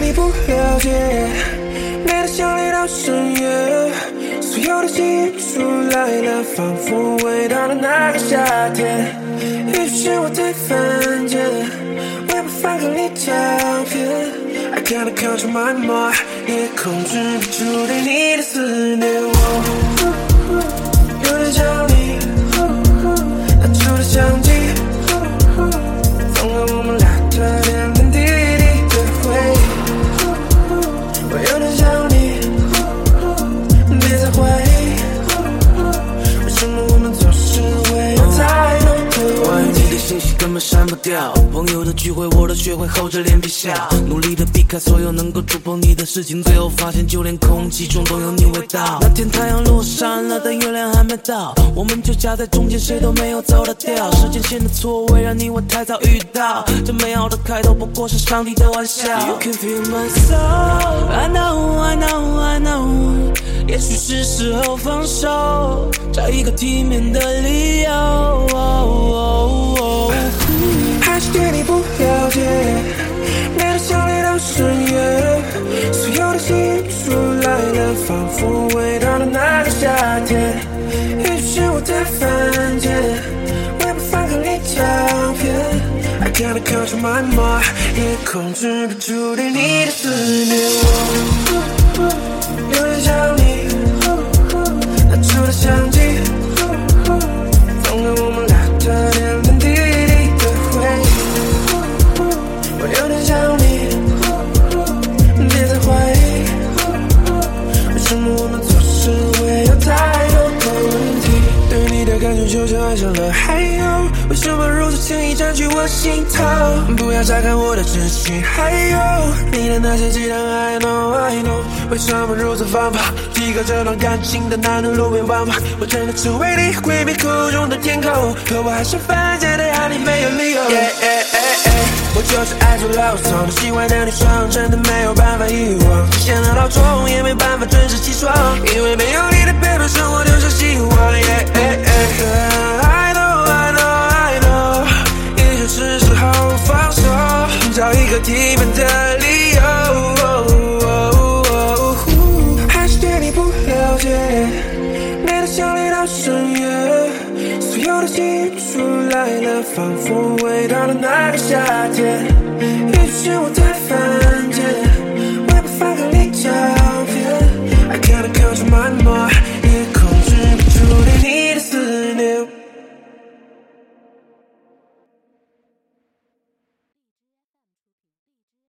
你不了解，美得像你到深夜，所有的记忆出来了，仿佛回到了那个夏天。也许是我太犯贱，我也不放开你照片。I can't control my mind，也控制不住对你的思念。删不掉，朋友的聚会我都学会厚着脸皮笑，努力的避开所有能够触碰你的事情，最后发现就连空气中都有你味道。那天太阳落山了，但月亮还没到，我们就夹在中间，谁都没有走得掉。时间线的错位让你我太早遇到，这美好的开头不过是上帝的玩笑。You can feel my soul, I know, I know, I know。也许是时候放手，找一个体面的理由。还是对你不了解，美得像你到深夜，所有的记忆出来了，仿佛回到了那个夏天。也许是我太犯贱，我也不放个你照片。I can't control my mind，也控制不住对你的思念。我有点想你，拿出了相机，就爱上了海洋，为什么如此轻易占据我心头？不要再看我的真心，还有你的那些伎俩，I know I know，为什么如此反叛？提高这段感情的难度路边玩法，我真的只为你回避苦中的天空，可我还是犯贱的爱你没有理由。Yeah, yeah, yeah, yeah 我就是爱做牢骚，喜欢的女生真的没有办法遗忘，之前的闹钟也没办法准时起床，因为没有你体面的理由。还是对你不了解，每当想你到深夜，所有的记忆出来了，仿佛回到了那个夏天。也许是我太烦